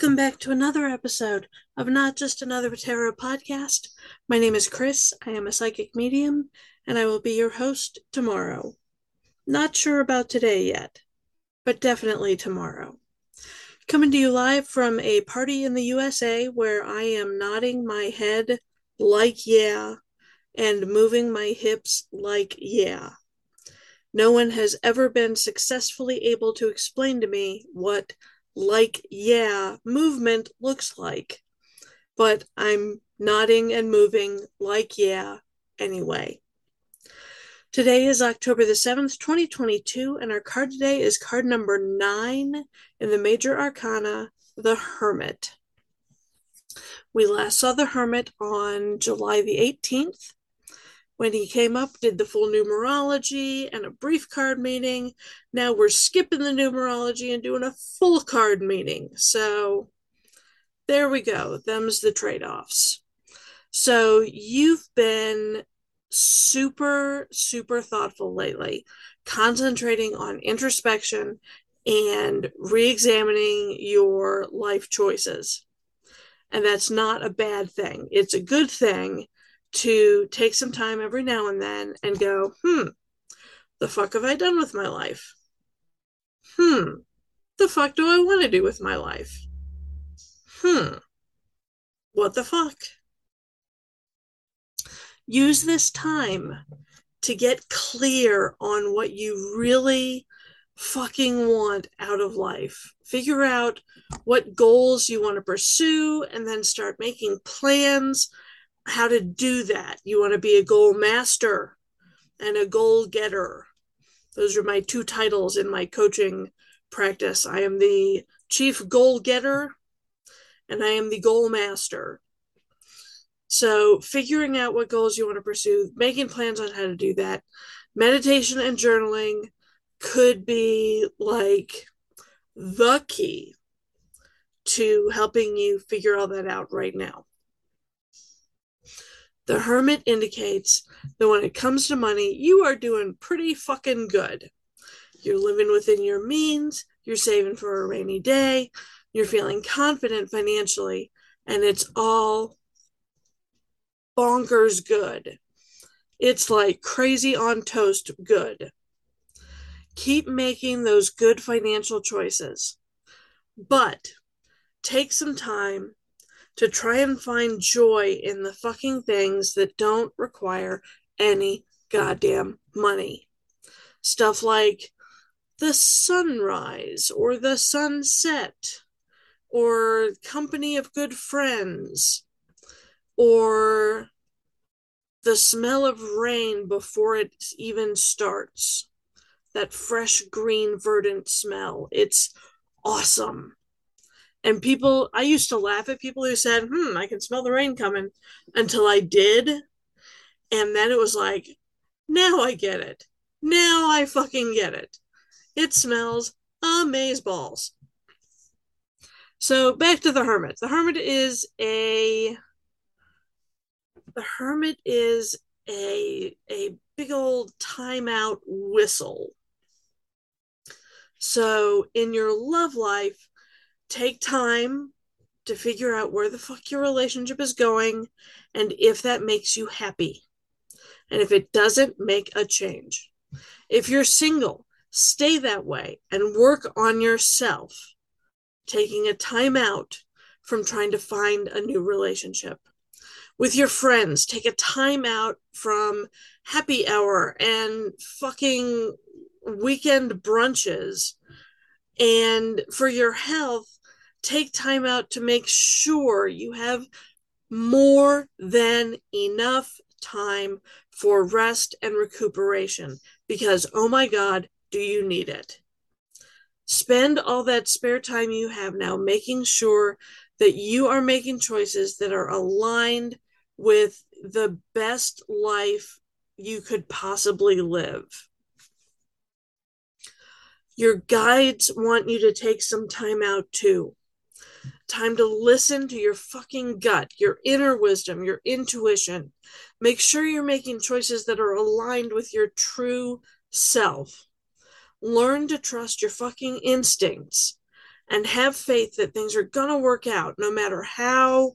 Welcome back to another episode of Not Just Another Tarot podcast. My name is Chris. I am a psychic medium, and I will be your host tomorrow. Not sure about today yet, but definitely tomorrow. Coming to you live from a party in the USA where I am nodding my head like yeah and moving my hips like yeah. No one has ever been successfully able to explain to me what like yeah movement looks like. But I'm nodding and moving like yeah anyway. Today is October the 7th, 2022, and our card today is card number nine in the Major Arcana, the Hermit. We last saw the Hermit on July the 18th when he came up, did the full numerology and a brief card meeting. Now we're skipping the numerology and doing a full card meeting. So there we go. Them's the trade offs. So you've been super, super thoughtful lately, concentrating on introspection and re examining your life choices. And that's not a bad thing. It's a good thing to take some time every now and then and go, hmm, the fuck have I done with my life? Hmm, the fuck do I want to do with my life? Hmm, what the fuck? Use this time to get clear on what you really fucking want out of life. Figure out what goals you want to pursue and then start making plans how to do that. You want to be a goal master and a goal getter. Those are my two titles in my coaching practice. I am the chief goal getter and I am the goal master. So, figuring out what goals you want to pursue, making plans on how to do that. Meditation and journaling could be like the key to helping you figure all that out right now. The hermit indicates that when it comes to money, you are doing pretty fucking good. You're living within your means, you're saving for a rainy day, you're feeling confident financially, and it's all bonkers good. It's like crazy on toast good. Keep making those good financial choices, but take some time to try and find joy in the fucking things that don't require any goddamn money. Stuff like the sunrise or the sunset or company of good friends or the smell of rain before it even starts. That fresh, green, verdant smell. It's awesome. And people, I used to laugh at people who said, hmm, I can smell the rain coming until I did. And then it was like, now I get it. Now I fucking get it. It smells amaze balls. So back to the hermit. The hermit is a the hermit is a a big old timeout whistle. So in your love life, take time to figure out where the fuck your relationship is going and if that makes you happy. And if it doesn't, make a change. If you're single, stay that way and work on yourself, taking a time out from trying to find a new relationship. With your friends, take a time out from happy hour and fucking weekend brunches. And for your health, take time out to make sure you have more than enough time for rest and recuperation because, oh my God, do you need it? Spend all that spare time you have now making sure that you are making choices that are aligned with the best life you could possibly live. Your guides want you to take some time out too. Time to listen to your fucking gut, your inner wisdom, your intuition. Make sure you're making choices that are aligned with your true self. Learn to trust your fucking instincts and have faith that things are going to work out no matter how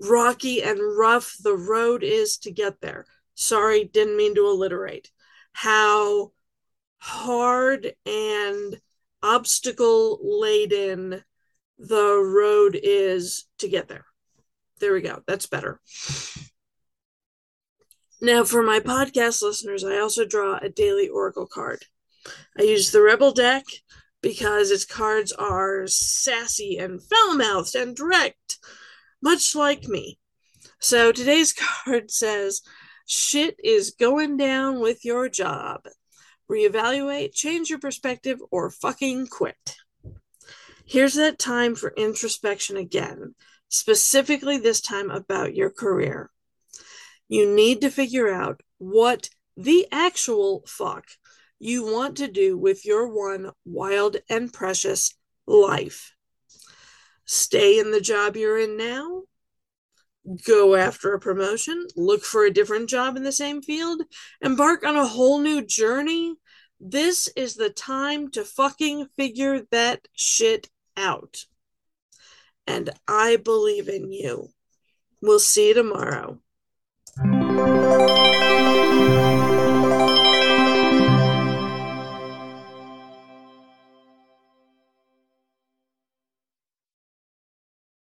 rocky and rough the road is to get there. Sorry, didn't mean to alliterate. How hard and obstacle laden the road is to get there. There we go. That's better. Now, for my podcast listeners, I also draw a daily oracle card. I use the Rebel deck because its cards are sassy and foul mouthed and direct, much like me. So today's card says, Shit is going down with your job. Reevaluate, change your perspective, or fucking quit. Here's that time for introspection again, specifically this time about your career. You need to figure out what the actual fuck you want to do with your one wild and precious life. Stay in the job you're in now, go after a promotion, look for a different job in the same field, embark on a whole new journey. This is the time to fucking figure that shit out. And I believe in you. We'll see you tomorrow.